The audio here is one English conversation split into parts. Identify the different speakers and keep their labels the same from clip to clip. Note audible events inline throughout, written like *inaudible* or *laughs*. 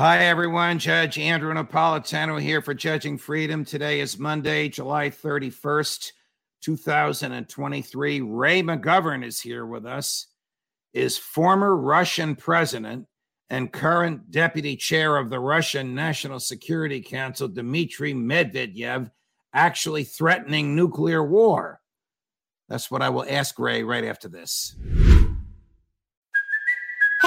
Speaker 1: Hi, everyone. Judge Andrew Napolitano here for Judging Freedom. Today is Monday, July 31st, 2023. Ray McGovern is here with us, is former Russian president and current deputy chair of the Russian National Security Council, Dmitry Medvedev, actually threatening nuclear war? That's what I will ask Ray right after this.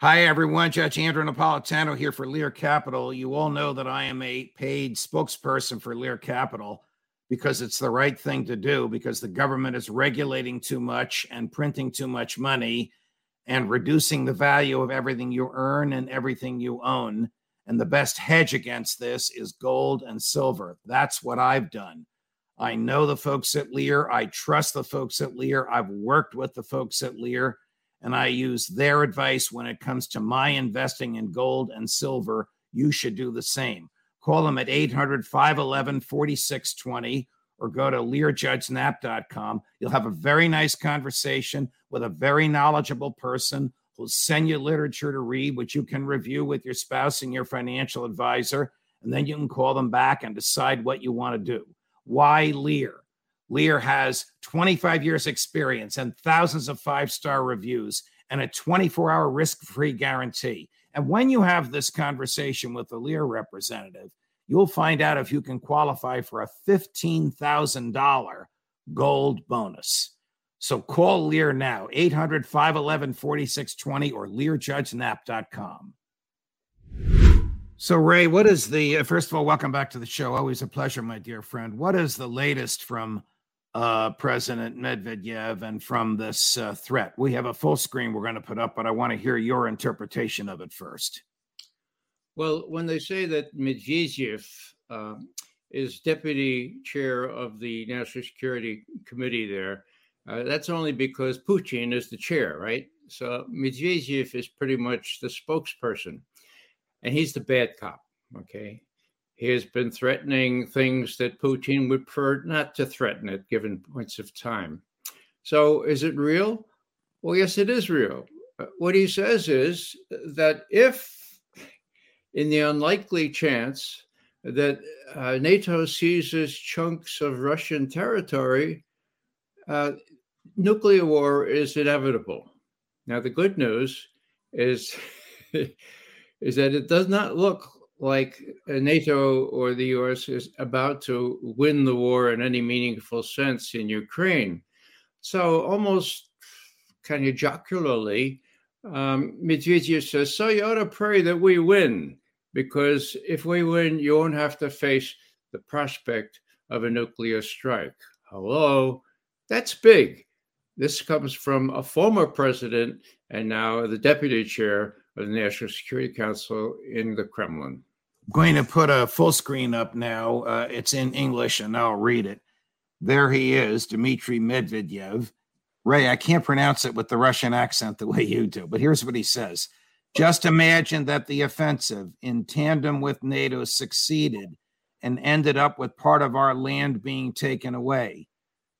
Speaker 1: Hi, everyone. Judge Andrew Napolitano here for Lear Capital. You all know that I am a paid spokesperson for Lear Capital because it's the right thing to do because the government is regulating too much and printing too much money and reducing the value of everything you earn and everything you own. And the best hedge against this is gold and silver. That's what I've done. I know the folks at Lear. I trust the folks at Lear. I've worked with the folks at Lear and I use their advice when it comes to my investing in gold and silver. You should do the same. Call them at 800 511 4620 or go to learjudgesnap.com. You'll have a very nice conversation with a very knowledgeable person who'll send you literature to read, which you can review with your spouse and your financial advisor. And then you can call them back and decide what you want to do. Why Lear? Lear has 25 years experience and thousands of five-star reviews and a 24-hour risk-free guarantee. And when you have this conversation with the Lear representative, you'll find out if you can qualify for a $15,000 gold bonus. So call Lear now, 800 511 4620 or learjudgenap.com. So, Ray, what is the, uh, first of all, welcome back to the show. Always a pleasure, my dear friend. What is the latest from uh, President Medvedev and from this uh, threat. We have a full screen we're going to put up, but I want to hear your interpretation of it first.
Speaker 2: Well, when they say that Medvedev uh, is deputy chair of the National Security Committee there, uh, that's only because Putin is the chair, right? So Medvedev is pretty much the spokesperson, and he's the bad cop. Okay, he has been threatening things that Putin would prefer not to threaten at given points of time. So, is it real? Well, yes, it is real. Uh, what he says is that if, in the unlikely chance that uh, NATO seizes chunks of Russian territory, uh, nuclear war is inevitable. Now, the good news is, *laughs* is that it does not look like uh, NATO or the US is about to win the war in any meaningful sense in Ukraine. So, almost kind of jocularly, um, Medvedev says, So you ought to pray that we win, because if we win, you won't have to face the prospect of a nuclear strike. Hello, that's big. This comes from a former president and now the deputy chair of the National Security Council in the Kremlin.
Speaker 1: I'm going to put a full screen up now. Uh, it's in English and I'll read it. There he is, Dmitry Medvedev. Ray, I can't pronounce it with the Russian accent the way you do, but here's what he says Just imagine that the offensive, in tandem with NATO, succeeded and ended up with part of our land being taken away.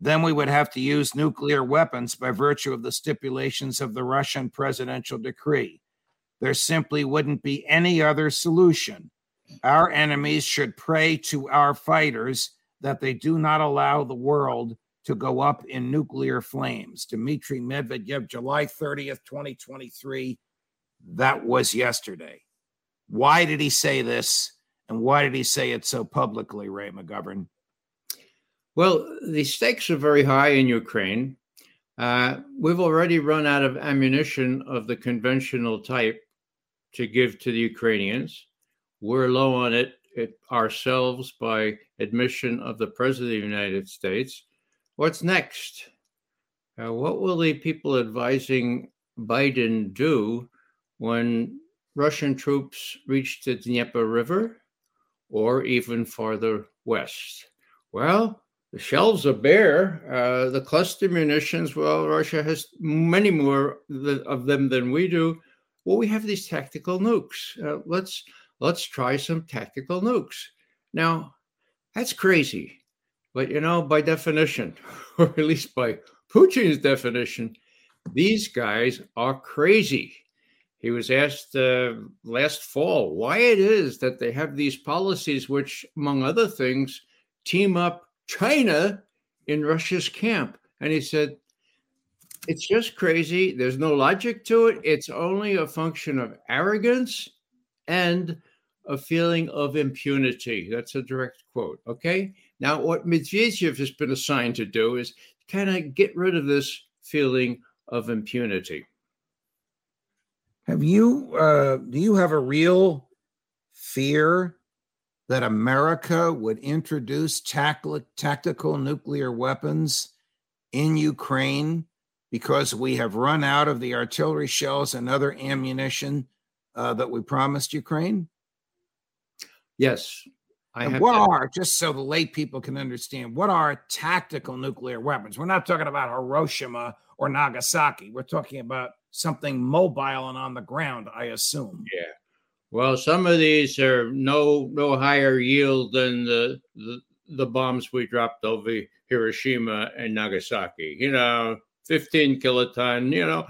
Speaker 1: Then we would have to use nuclear weapons by virtue of the stipulations of the Russian presidential decree. There simply wouldn't be any other solution. Our enemies should pray to our fighters that they do not allow the world to go up in nuclear flames. Dmitry Medvedev, July 30th, 2023. That was yesterday. Why did he say this? And why did he say it so publicly, Ray McGovern?
Speaker 2: Well, the stakes are very high in Ukraine. Uh, we've already run out of ammunition of the conventional type to give to the Ukrainians. We're low on it, it ourselves by admission of the President of the United States. What's next? Uh, what will the people advising Biden do when Russian troops reach the Dnieper River or even farther west? Well, the shelves are bare. Uh, the cluster munitions, well, Russia has many more of them than we do. Well, we have these tactical nukes. Uh, let's let's try some tactical nukes. Now, that's crazy, but you know, by definition, *laughs* or at least by Putin's definition, these guys are crazy. He was asked uh, last fall why it is that they have these policies, which, among other things, team up China in Russia's camp. And he said, it's just crazy. There's no logic to it. It's only a function of arrogance and a feeling of impunity. That's a direct quote. Okay. Now, what Medvedev has been assigned to do is kind of get rid of this feeling of impunity.
Speaker 1: Have you, uh, do you have a real fear that America would introduce tactical nuclear weapons in Ukraine because we have run out of the artillery shells and other ammunition uh, that we promised Ukraine?
Speaker 2: Yes.
Speaker 1: I what to- are, just so the lay people can understand, what are tactical nuclear weapons? We're not talking about Hiroshima or Nagasaki. We're talking about something mobile and on the ground, I assume.
Speaker 2: Yeah. Well, some of these are no no higher yield than the the, the bombs we dropped over Hiroshima and Nagasaki. You know, 15 kiloton. You know,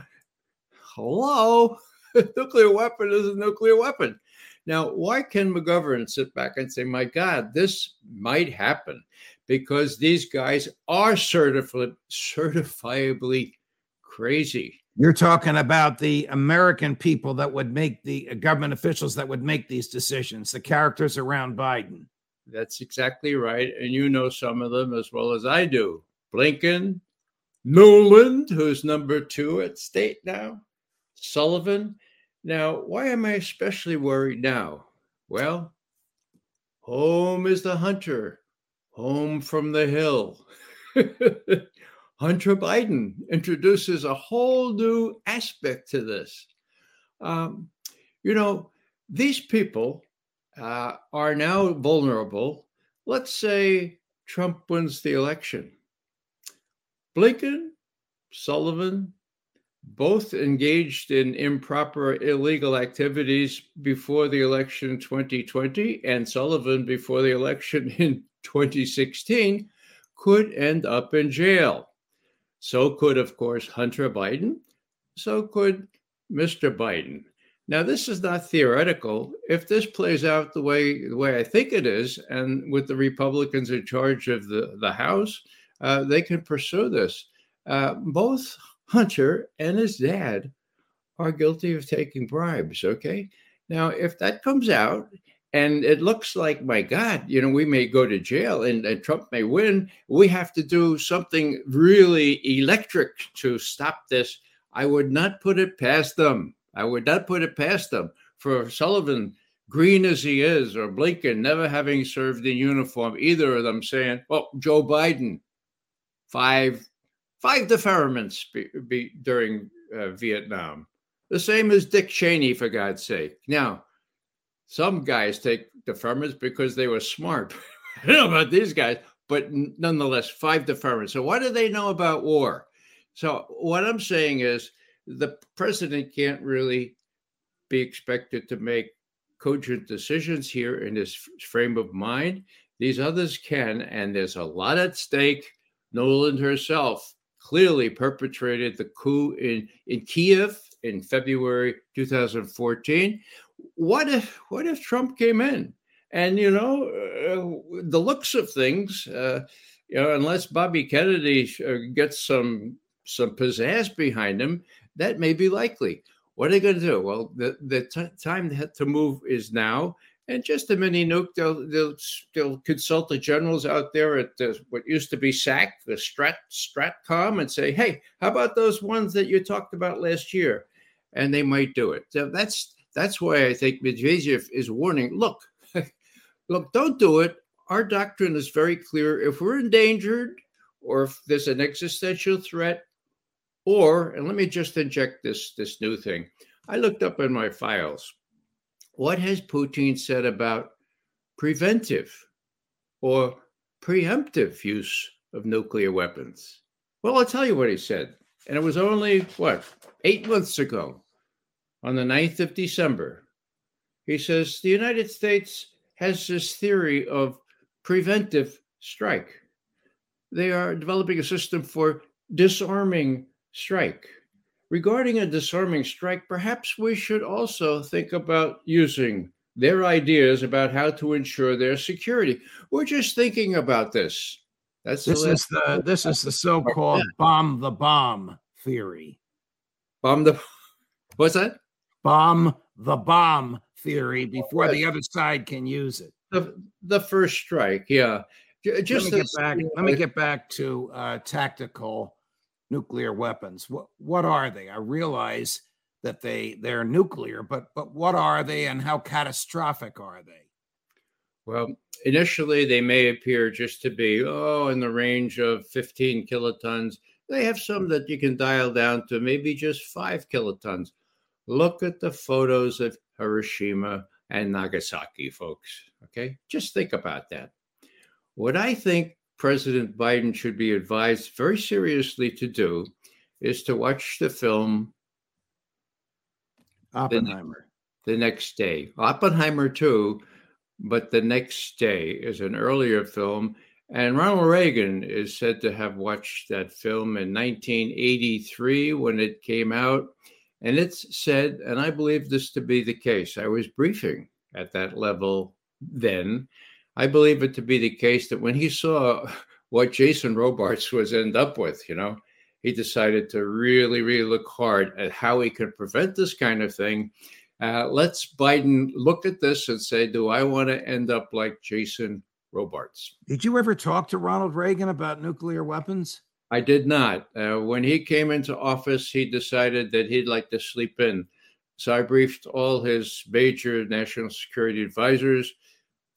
Speaker 2: hello, *laughs* nuclear weapon is a nuclear weapon. Now, why can McGovern sit back and say, "My God, this might happen"? Because these guys are certifi- certifiably crazy.
Speaker 1: You're talking about the American people that would make the uh, government officials that would make these decisions, the characters around Biden.
Speaker 2: That's exactly right. And you know some of them as well as I do. Blinken, Nuland, who's number two at state now, Sullivan. Now, why am I especially worried now? Well, home is the hunter, home from the hill. *laughs* Hunter Biden introduces a whole new aspect to this. Um, you know, these people uh, are now vulnerable. Let's say Trump wins the election. Blinken, Sullivan, both engaged in improper illegal activities before the election in 2020 and Sullivan before the election *laughs* in 2016 could end up in jail. So could, of course, Hunter Biden. So could Mr. Biden. Now, this is not theoretical. If this plays out the way the way I think it is, and with the Republicans in charge of the the House, uh, they can pursue this. Uh, both Hunter and his dad are guilty of taking bribes. Okay, now if that comes out, and it looks like, my God, you know, we may go to jail and, and, Trump may win. We have to do something really electric to stop this. I would not put it past them. I would not put it past them. For Sullivan, green as he is, or Blinken, never having served in uniform, either of them saying, well, Joe Biden, five five deferments be, be, during uh, Vietnam. The same as Dick Cheney, for God's sake. Now, some guys take deferments because they were smart. I don't know about these guys, but nonetheless, five deferments. So, what do they know about war? So, what I'm saying is the president can't really be expected to make cogent decisions here in this frame of mind. These others can, and there's a lot at stake. Nuland herself clearly perpetrated the coup in, in Kiev in February 2014. What if what if Trump came in? And you know, uh, the looks of things, uh, you know, unless Bobby Kennedy uh, gets some some pizzazz behind him, that may be likely. What are they going to do? Well, the the t- time to move is now. And just a mini nuke, they'll, they'll, they'll consult the generals out there at what used to be SAC, the Strat Stratcom, and say, "Hey, how about those ones that you talked about last year?" And they might do it. So that's that's why I think Medvedev is warning. Look, *laughs* look, don't do it. Our doctrine is very clear. If we're endangered, or if there's an existential threat, or and let me just inject this this new thing. I looked up in my files what has Putin said about preventive or preemptive use of nuclear weapons? Well, I'll tell you what he said. And it was only, what, eight months ago, on the 9th of December. He says the United States has this theory of preventive strike. They are developing a system for disarming strike regarding a disarming strike, perhaps we should also think about using their ideas about how to ensure their security. We're just thinking about this.
Speaker 1: That's this the is the this is the so-called bomb the bomb theory.
Speaker 2: Bomb the what's that?
Speaker 1: Bomb the bomb theory before the other side can use it.
Speaker 2: The, the first strike, yeah.
Speaker 1: Just let me, get back, let me get back to uh, tactical nuclear weapons. What what are they? I realize that they they're nuclear, but but what are they and how catastrophic are they?
Speaker 2: Well, initially they may appear just to be oh in the range of 15 kilotons. They have some that you can dial down to maybe just 5 kilotons. Look at the photos of Hiroshima and Nagasaki, folks. Okay? Just think about that. What I think President Biden should be advised very seriously to do is to watch the film
Speaker 1: Oppenheimer
Speaker 2: the, the next day. Oppenheimer too, but the next day is an earlier film. And Ronald Reagan is said to have watched that film in 1983 when it came out. And it's said, and I believe this to be the case. I was briefing at that level then I believe it to be the case that when he saw what Jason Robards was end up with, you know, he decided to really, really look hard at how he could prevent this kind of thing. Uh, let's Biden look at this and say, do I want to end up like Jason Robards?
Speaker 1: Did you ever talk to Ronald Reagan about nuclear weapons?
Speaker 2: I did not. Uh, when he came into office, he decided that he'd like to sleep in. So I briefed all his major national security advisors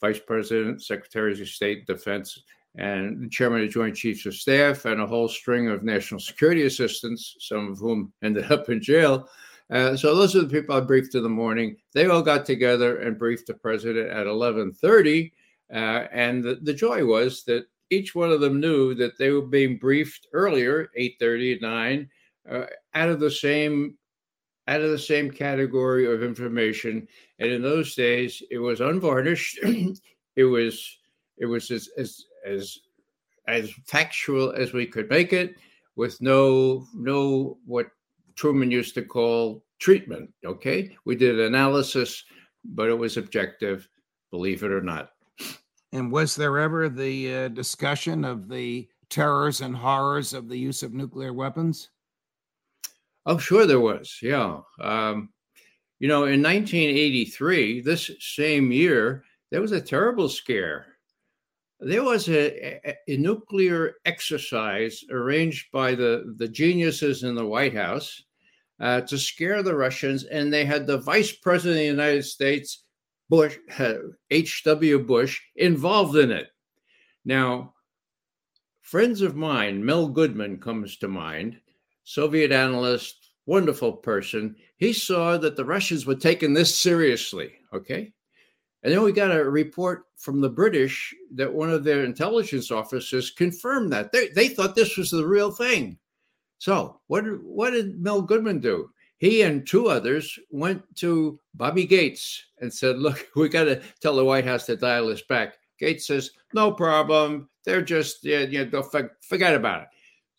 Speaker 2: Vice President, Secretaries of State, Defense, and Chairman of the Joint Chiefs of Staff, and a whole string of national security assistants, some of whom ended up in jail. Uh, so those are the people I briefed in the morning. They all got together and briefed the president at 11:30, uh, and the, the joy was that each one of them knew that they were being briefed earlier, 8:30, 9, uh, out of the same out of the same category of information. And in those days, it was unvarnished. *clears throat* it was it was as, as as as factual as we could make it, with no no what Truman used to call treatment. Okay, we did analysis, but it was objective, believe it or not.
Speaker 1: And was there ever the uh, discussion of the terrors and horrors of the use of nuclear weapons?
Speaker 2: Oh, sure, there was. Yeah. Um, you know, in 1983, this same year, there was a terrible scare. There was a, a, a nuclear exercise arranged by the, the geniuses in the White House uh, to scare the Russians, and they had the Vice President of the United States, Bush, H.W. Bush, involved in it. Now, friends of mine, Mel Goodman comes to mind, Soviet analyst, wonderful person. He saw that the Russians were taking this seriously. Okay. And then we got a report from the British that one of their intelligence officers confirmed that. They, they thought this was the real thing. So, what, what did Mel Goodman do? He and two others went to Bobby Gates and said, Look, *laughs* we got to tell the White House to dial this back. Gates says, No problem. They're just, yeah, you know, forget about it.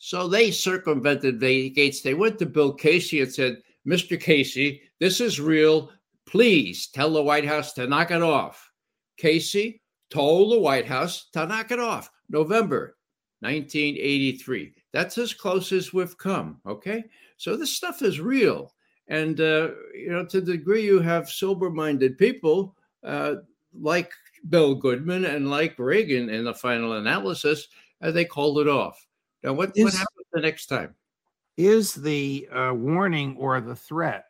Speaker 2: So they circumvented the Gates. They went to Bill Casey and said, Mr. Casey, this is real. Please tell the White House to knock it off. Casey told the White House to knock it off. November 1983. That's as close as we've come. Okay. So this stuff is real. And, uh, you know, to the degree you have sober minded people uh, like Bill Goodman and like Reagan in the final analysis, uh, they called it off. Now, what, is, what happens the next time?
Speaker 1: Is the uh, warning or the threat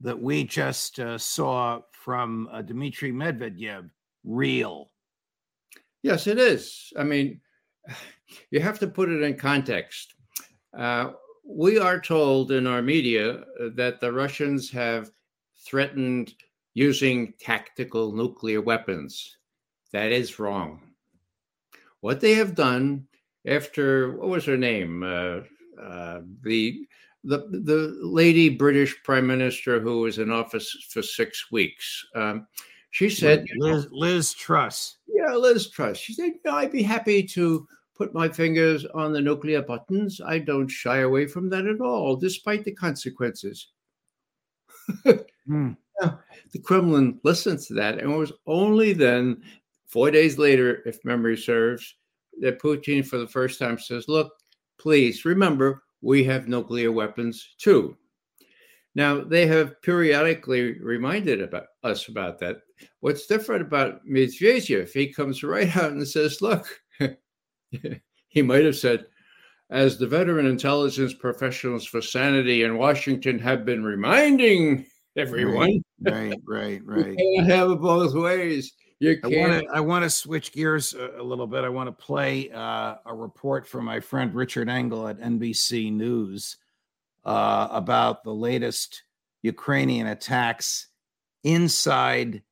Speaker 1: that we just uh, saw from uh, Dmitry Medvedev real?
Speaker 2: Yes, it is. I mean, you have to put it in context. Uh, we are told in our media that the Russians have threatened using tactical nuclear weapons. That is wrong. What they have done after what was her name? Uh, uh, the the the lady British Prime Minister who was in office for six weeks. Um, she said,
Speaker 1: Liz, Liz Truss.
Speaker 2: Yeah, Liz Truss. She said, I'd be happy to put my fingers on the nuclear buttons. I don't shy away from that at all, despite the consequences. *laughs* mm. The Kremlin listened to that, and it was only then, four days later, if memory serves, that Putin, for the first time, says, Look, please remember, we have nuclear weapons too. Now, they have periodically reminded about us about that. What's different about Medvedev, he comes right *laughs* out and says, Look, *laughs* he might have said, as the veteran intelligence professionals for sanity in Washington have been reminding everyone.
Speaker 1: Right, right, right. *laughs*
Speaker 2: you can't have it both ways. You can't.
Speaker 1: I want to switch gears a, a, little bit. I want to play uh, a report from my friend Richard Engel at NBC News uh, about the latest Ukrainian attacks inside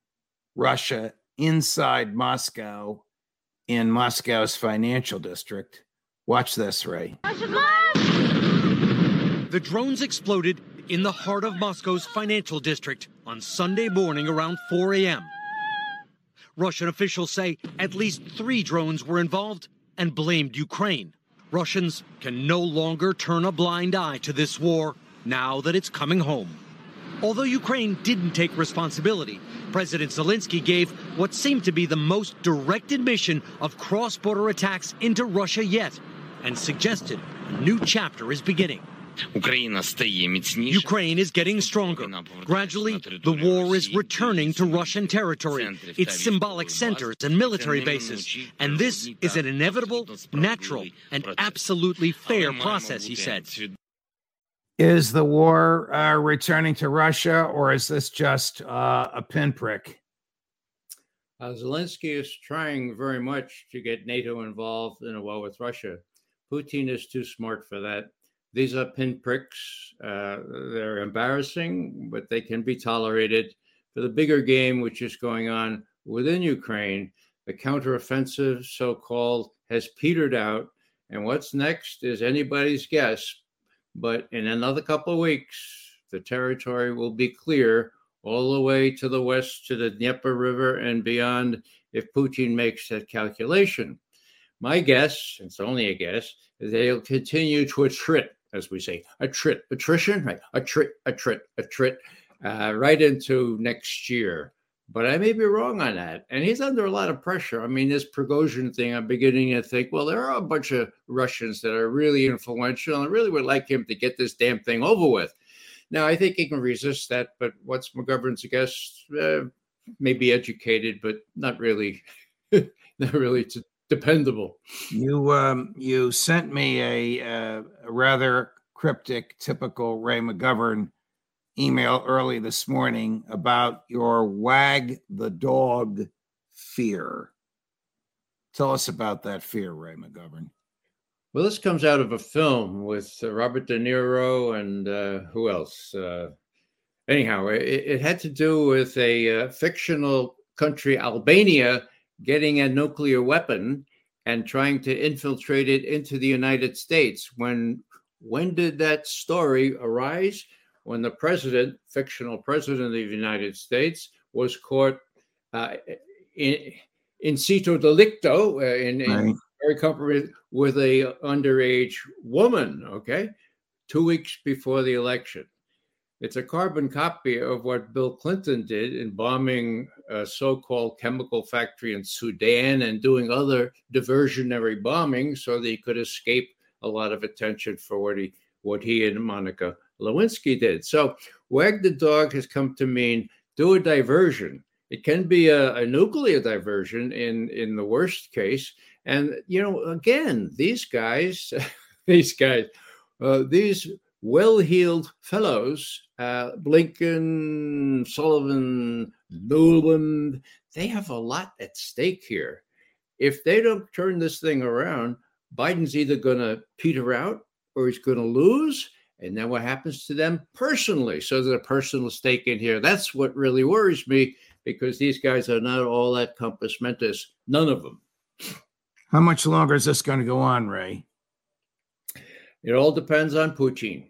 Speaker 1: Russia, inside Moscow, in Moscow's financial district. Watch this, Ray.
Speaker 3: The drones exploded in the heart of Moscow's financial district on Sunday morning around 4 a.m. Russian officials say at least three drones were involved and blamed Ukraine. Russians can no longer turn a blind eye to this war now that it's coming home. Although Ukraine didn't take responsibility, President Zelensky gave what seemed to be the most direct admission of cross border attacks into Russia yet and suggested a new chapter is beginning. Ukraine is getting stronger. Gradually, the war is returning to Russian territory, its symbolic centers and military bases. And this is an inevitable, natural, and absolutely fair process, he said.
Speaker 1: Is the war uh, returning to Russia, or is this just uh, a pinprick?
Speaker 2: Uh, Zelensky is trying very much to get NATO involved in a war with Russia. Putin is too smart for that. These are pinpricks. Uh, they're embarrassing, but they can be tolerated. For the bigger game, which is going on within Ukraine, the counteroffensive, so called, has petered out. And what's next is anybody's guess. But in another couple of weeks, the territory will be clear all the way to the west to the Dnieper River and beyond if Putin makes that calculation. My guess, it's only a guess, is they'll continue to attrit as we say, attrit, attrition, right? Attrit, attrit, attrit, uh, right into next year. But I may be wrong on that. And he's under a lot of pressure. I mean, this Prigozhin thing, I'm beginning to think, well, there are a bunch of Russians that are really influential and really would like him to get this damn thing over with. Now, I think he can resist that, but what's McGovern's guess? Uh, may be educated, but not really, *laughs* not really dependable.
Speaker 1: You um, you sent me a, uh, a rather cryptic, typical Ray McGovern email early this morning about your wag the dog fear. Tell us about that fear, Ray McGovern.
Speaker 2: Well, this comes out of a film with uh, Robert De Niro and uh, who else? Uh, anyhow, it, it, had to do with a uh, fictional country, Albania, getting a nuclear weapon and trying to infiltrate it into the United States. When when did that story arise? When the president, fictional president of the United States, was caught uh, in in situ delicto uh, in, right. in very compromised with a underage woman. Okay, two weeks before the election. It's a carbon copy of what Bill Clinton did in bombing a so called chemical factory in Sudan and doing other diversionary bombing so that he could escape a lot of attention for what he, what he and Monica Lewinsky did. So, wag the dog has come to mean do a diversion. It can be a, a nuclear diversion in, in the worst case. And, you know, again, these guys, *laughs* these guys, uh, these well heeled fellows, uh, Blinken, Sullivan, Nuland, they have a lot at stake here. If they don't turn this thing around, Biden's either going to peter out or he's going to lose. And then what happens to them personally? So there's a personal stake in here. That's what really worries me because these guys are not all that compos mentis, none of them.
Speaker 1: How much longer is this going to go on, Ray?
Speaker 2: It all depends on Putin.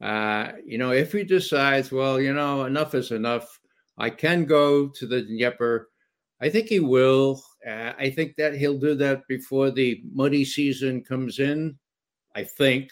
Speaker 2: Uh, you know, if he decides, well, you know, enough is enough, I can go to the Dnieper. I think he will. Uh, I think that he'll do that before the muddy season comes in. I think.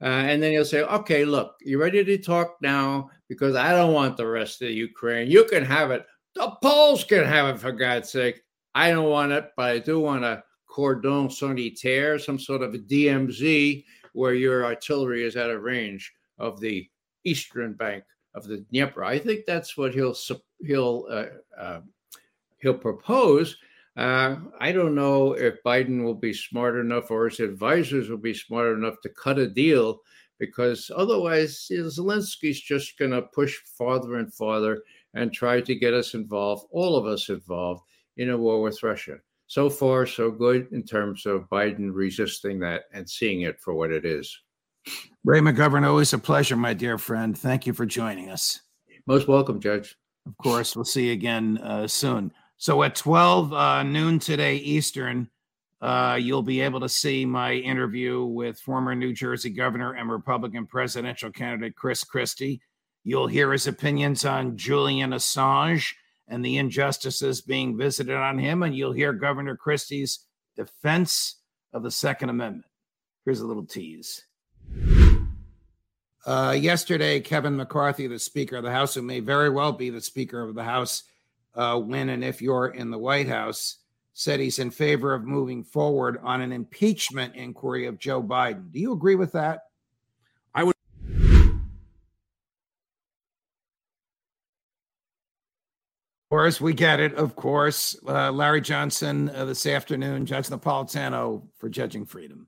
Speaker 2: Uh, and then he'll say, okay, look, you ready to talk now? Because I don't want the rest of Ukraine. You can have it. The Poles can have it, for God's sake. I don't want it, but I do want a cordon sanitaire, some sort of a DMZ where your artillery is out of range of the eastern bank of the Dnieper. I think that's what he'll he'll uh, uh, he'll propose. Uh, I don't know if Biden will be smart enough or his advisors will be smart enough to cut a deal because otherwise Zelensky's just going to push farther and farther and try to get us involved, all of us involved, in a war with Russia. So far, so good in terms of Biden resisting that and seeing it for what it is.
Speaker 1: Ray McGovern, always a pleasure, my dear friend. Thank you for joining us.
Speaker 2: Most welcome, Judge.
Speaker 1: Of course, we'll see you again uh, soon. So at 12 uh, noon today Eastern, uh, you'll be able to see my interview with former New Jersey Governor and Republican presidential candidate Chris Christie. You'll hear his opinions on Julian Assange and the injustices being visited on him, and you'll hear Governor Christie's defense of the Second Amendment. Here's a little tease. Uh, yesterday, Kevin McCarthy, the Speaker of the House, who may very well be the Speaker of the House uh, when and if you're in the White House, said he's in favor of moving forward on an impeachment inquiry of Joe Biden. Do you agree with that?
Speaker 4: I would.
Speaker 1: Of course, we get it. Of course, uh, Larry Johnson uh, this afternoon, Judge Napolitano for Judging Freedom.